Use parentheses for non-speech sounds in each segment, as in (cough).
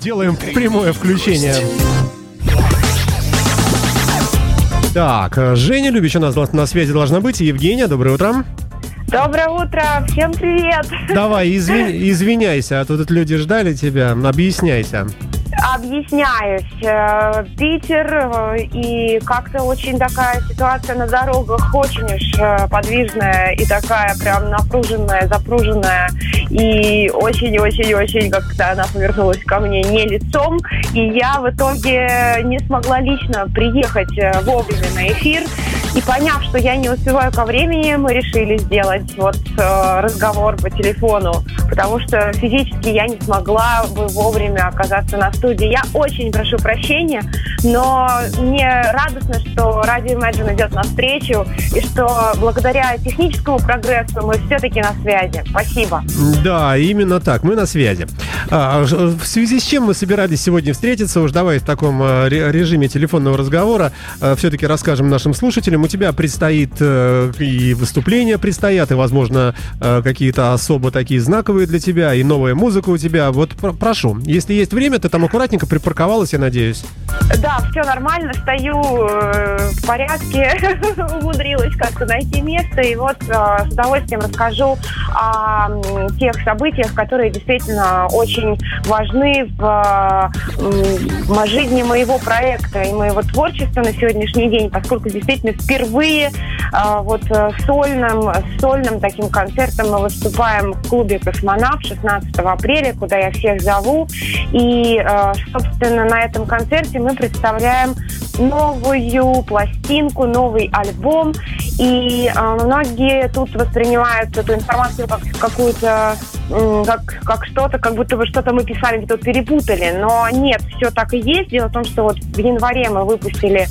Делаем прямое включение. Так, Женя Любич у нас на связи должна быть. Евгения, доброе утро. Доброе утро, всем привет. Давай, извини, извиняйся, а тут люди ждали тебя, объясняйся. Объясняюсь. Э, Питер э, и как-то очень такая ситуация на дорогах очень уж э, подвижная и такая прям напруженная, запруженная. И очень-очень-очень как-то она повернулась ко мне не лицом. И я в итоге не смогла лично приехать вовремя на эфир. И поняв, что я не успеваю ко времени, мы решили сделать вот э, разговор по телефону, потому что физически я не смогла бы вовремя оказаться на студии. Я очень прошу прощения, но мне радостно, что Радио Imagine идет навстречу, и что благодаря техническому прогрессу мы все-таки на связи. Спасибо. Да, именно так, мы на связи. А, в связи с чем мы собирались сегодня встретиться, уж давай в таком э, режиме телефонного разговора э, все-таки расскажем нашим слушателям, у тебя предстоит э, и выступления предстоят, и, возможно, э, какие-то особо такие знаковые для тебя, и новая музыка у тебя. Вот прошу, если есть время, ты там аккуратненько припарковалась, я надеюсь. Да, все нормально, стою э, в порядке, (laughs) умудрилась как-то найти место, и вот с удовольствием расскажу о тех событиях, которые действительно очень важны в, в жизни моего проекта и моего творчества на сегодняшний день, поскольку действительно впервые впервые вот э, сольным, сольным таким концертом мы выступаем в клубе «Космонавт» 16 апреля, куда я всех зову. И, э, собственно, на этом концерте мы представляем новую пластинку, новый альбом. И э, многие тут воспринимают эту информацию как какую-то как, как что-то, как будто бы что-то мы писали, где-то перепутали. Но нет, все так и есть. Дело в том, что вот в январе мы выпустили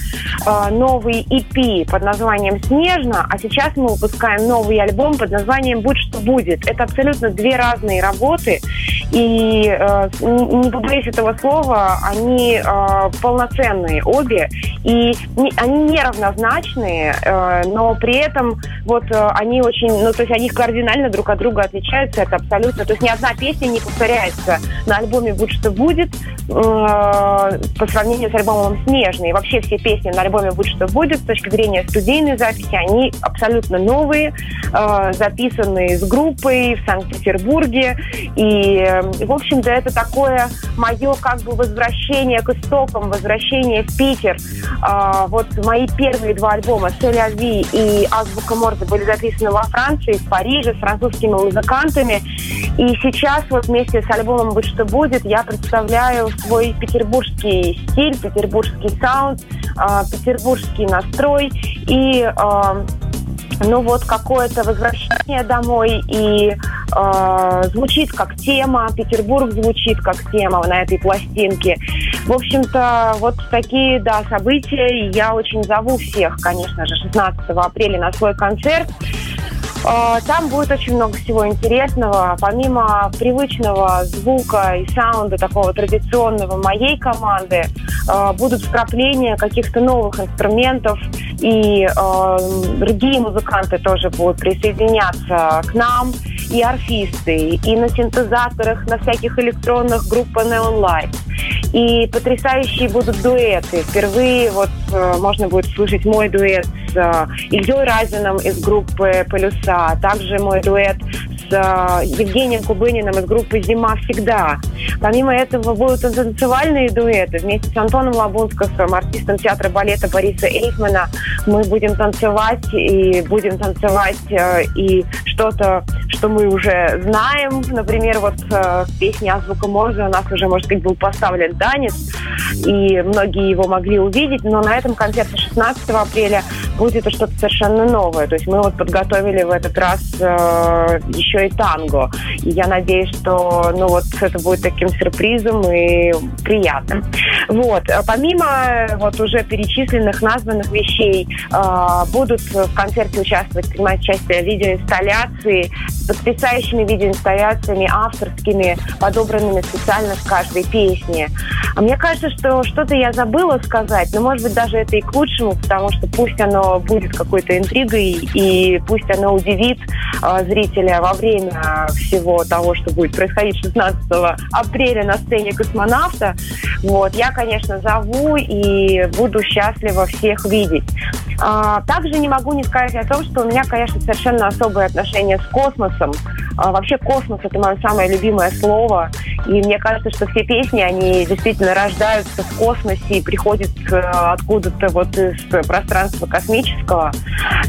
э, новый EP под названием «Снежно», а сейчас мы выпускаем новый альбом под названием «Будь что будет». Это абсолютно две разные работы, и э, не побоюсь этого слова, они э, полноценные обе, и не, они неравнозначные, э, но при этом вот э, они очень, ну то есть они кардинально друг от друга отличаются, это абсолютно, то есть ни одна песня не повторяется на альбоме «Будь что будет» э, по сравнению с альбомом «Снежный». Вообще все песни на альбоме «Будь что будет» с точки зрения студийной записи, они абсолютно новые, э, записанные с группой в Санкт-Петербурге, и, э, в общем-то, это такое мое как бы возвращение к истокам, возвращение в Питер. Э, вот мои первые два альбома «Селя Ви» и «Азбука Морзе» были записаны во Франции, в Париже, с французскими музыкантами, и сейчас вот вместе с альбомом «Будь что будет» я представляю свой петербургский стиль, петербургский саунд, петербургский настрой и э, ну вот какое-то возвращение домой и э, звучит как тема, Петербург звучит как тема на этой пластинке. В общем-то, вот такие, да, события. Я очень зову всех, конечно же, 16 апреля на свой концерт. А, там будет очень много всего интересного. Помимо привычного звука и саунда, такого традиционного моей команды, а, будут вкрапления каких-то новых инструментов, и а, другие музыканты тоже будут присоединяться к нам, и арфисты, и на синтезаторах, на всяких электронных группа Neon Light. И потрясающие будут дуэты. Впервые вот э, можно будет слышать мой дуэт Ильей Разином из группы «Полюса», также мой дуэт с э, Евгением Кубыниным из группы «Зима всегда». Помимо этого будут танцевальные дуэты. Вместе с Антоном Лабунсковым, артистом театра балета Бориса Эйхмана, мы будем танцевать и будем танцевать и что-то, что мы уже знаем. Например, вот в песне «Азбука Морзе» у нас уже, может быть, был поставлен танец, и многие его могли увидеть, но на этом концерте 16 апреля будет что-то совершенно новое. То есть мы вот подготовили в этот раз э, еще и танго. И я надеюсь, что ну вот это будет таким сюрпризом и приятным. Вот. Помимо вот уже перечисленных, названных вещей, э, будут в концерте участвовать, принимать участие видеоинсталляции потрясающими видеоинсталляциями авторскими, подобранными специально к каждой песне. А мне кажется, что что-то я забыла сказать, но, может быть, даже это и к лучшему, потому что пусть оно будет какой-то интригой, и пусть оно удивит э, зрителя во время всего того, что будет происходить 16 апреля на сцене космонавта. Вот. Я, конечно, зову и буду счастлива всех видеть. А, также не могу не сказать о том, что у меня, конечно, совершенно особое отношение с космосом. А, вообще космос – это мое самое любимое слово. И мне кажется, что все песни, они действительно рождаются в космосе и приходят э, откуда-то вот из пространства космического.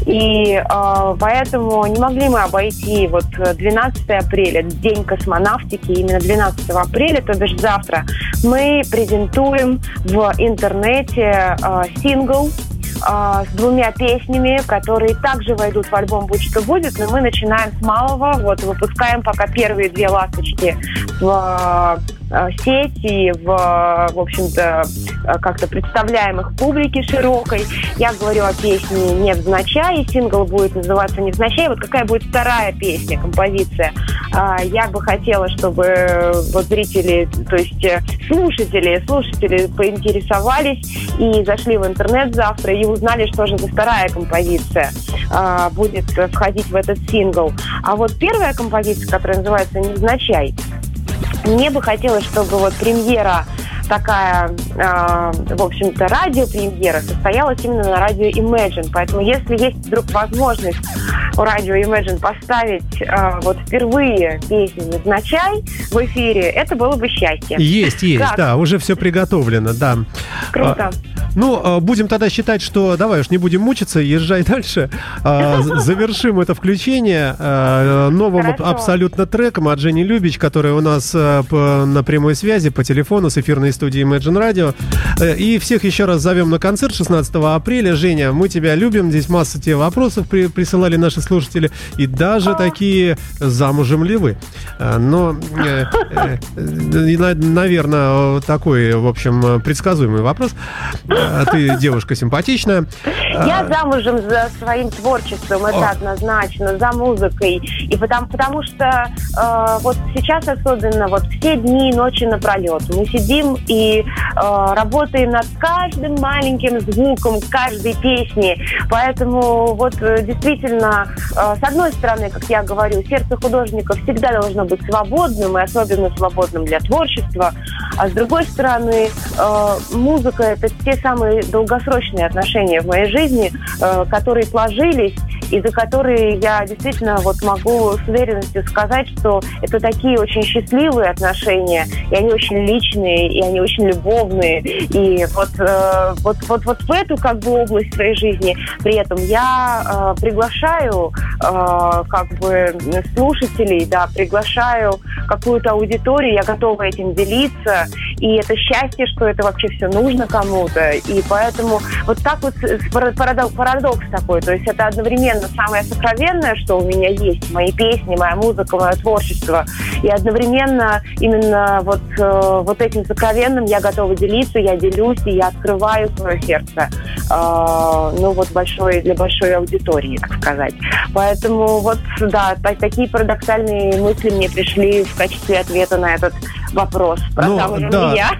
И э, поэтому не могли мы обойти вот 12 апреля, День космонавтики, именно 12 апреля, то бишь завтра, мы презентуем в интернете сингл а, с двумя песнями, которые также войдут в альбом «Будь что будет», но мы начинаем с малого, вот выпускаем пока первые две «Ласточки» в Э, сети, в, в общем-то, э, как-то представляем их публике широкой. Я говорю о песне «Невзначай», сингл будет называться «Невзначай». Вот какая будет вторая песня, композиция? А, я бы хотела, чтобы вот зрители, то есть э, слушатели, слушатели поинтересовались и зашли в интернет завтра и узнали, что же за вторая композиция а, будет входить в этот сингл. А вот первая композиция, которая называется «Невзначай», мне бы хотелось, чтобы вот премьера такая, э, в общем-то, радиопремьера состоялась именно на радио Imagine. Поэтому, если есть вдруг возможность у радио Imagine поставить э, вот впервые песню «Назначай» в эфире, это было бы счастье. Есть, есть, как? да, уже все приготовлено, да. Круто. А, ну, а, будем тогда считать, что давай уж не будем мучиться, езжай дальше. А, завершим это включение а, новым Хорошо. абсолютно треком от Жени Любич, которая у нас на прямой связи по телефону с эфирной студии Imagine Radio. Э, и всех еще раз зовем на концерт 16 апреля. Женя, мы тебя любим. Здесь масса тебе вопросов при, присылали наши слушатели. И даже такие замужем ли вы? Но, э, э, наверное, такой, в общем, предсказуемый вопрос. Ты девушка симпатичная. Я замужем за своим творчеством, это однозначно, за музыкой. И потому, потому что э, вот сейчас особенно вот все дни и ночи напролет мы сидим и э, работаем над каждым маленьким звуком каждой песни. Поэтому вот э, действительно, э, с одной стороны, как я говорю, сердце художника всегда должно быть свободным, и особенно свободным для творчества. А с другой стороны, э, музыка – это те самые самые долгосрочные отношения в моей жизни, э, которые сложились и за которые я действительно вот могу с уверенностью сказать, что это такие очень счастливые отношения, и они очень личные, и они очень любовные. И вот, э, вот, вот, вот в эту как бы область своей жизни при этом я э, приглашаю э, как бы слушателей, да, приглашаю какую-то аудиторию, я готова этим делиться, и это счастье, что это вообще все нужно кому-то, и поэтому вот так вот парадокс, такой, то есть это одновременно самое сокровенное, что у меня есть, мои песни, моя музыка, мое творчество, и одновременно именно вот, э, вот этим сокровенным я готова делиться, я делюсь, и я открываю свое сердце, э, ну вот большой, для большой аудитории, так сказать. Поэтому вот, да, такие парадоксальные мысли мне пришли в качестве ответа на этот вопрос. Ну, да. я.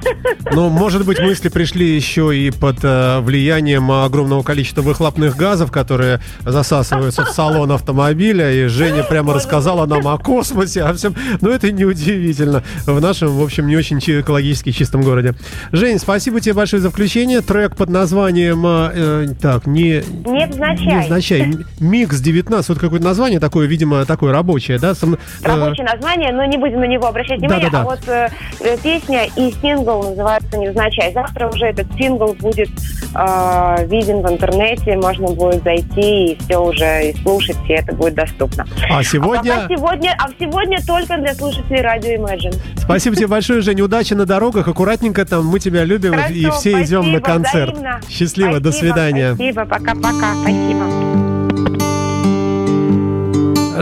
Ну, может быть, мысли пришли еще и под э, влиянием огромного количества выхлопных газов, которые засасываются в салон автомобиля, и Женя (laughs) прямо рассказала нам о космосе, о всем. Но это неудивительно в нашем, в общем, не очень экологически чистом городе. Жень, спасибо тебе большое за включение. Трек под названием, э, так, не... Невзначай. Невзначай. Микс 19, вот какое-то название такое, видимо, такое рабочее, да? Сам, э, Рабочее название, но не будем на него обращать внимание. Да, да, да. А вот э, песня и сингл называется «Невзначай». Завтра уже этот сингл будет э, виден в интернете, можно будет зайти и все уже и слушать, и это будет доступно. А сегодня... А, сегодня, а сегодня только для слушателей радио Imagine. Спасибо тебе большое, Женя. Удачи на дорогах, аккуратненько там. Мы тебя любим Хорошо, и все спасибо, идем на концерт. Взаимно. Счастливо, спасибо, до свидания. Спасибо, пока-пока. Спасибо.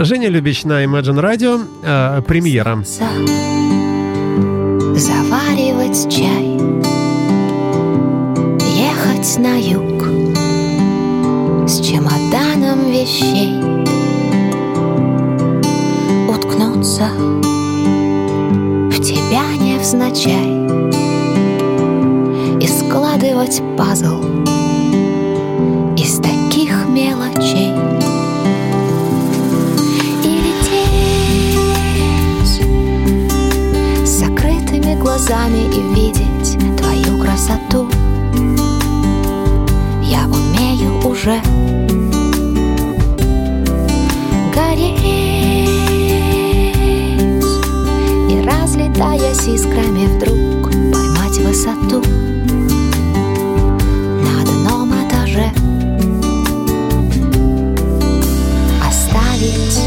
Женя Любич на Imagine Radio. Э, премьера заваривать чай, ехать на юг с чемоданом вещей, уткнуться в тебя невзначай, складывать пазл уже гореть. И разлетаясь искрами вдруг поймать высоту. На одном этаже. Оставить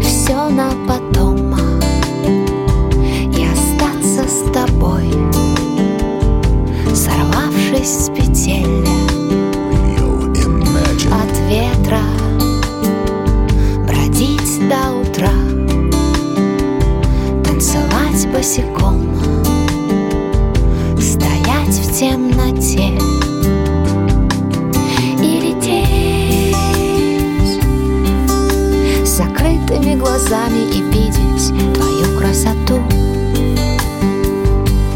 все на глазами и видеть твою красоту.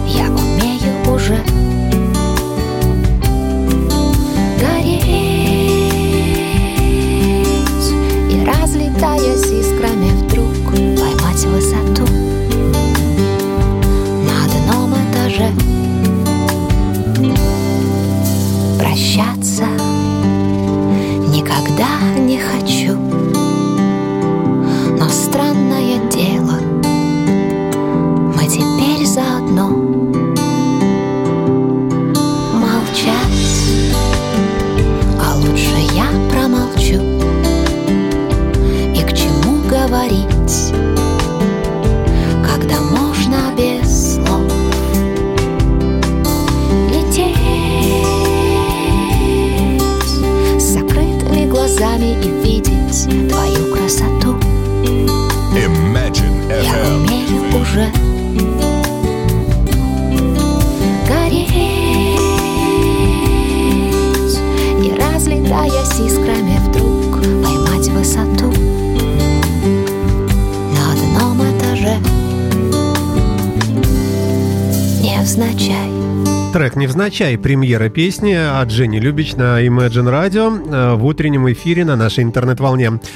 Я умею уже гореть. И разлетаясь искрами вдруг поймать высоту. На одном этаже прощаться никогда не хочу странное дело. Мы теперь заодно искрами вдруг Поймать высоту. На одном этаже. Невзначай Трек «Невзначай» премьера песни от Жени Любич на Imagine Radio э, в утреннем эфире на нашей интернет-волне.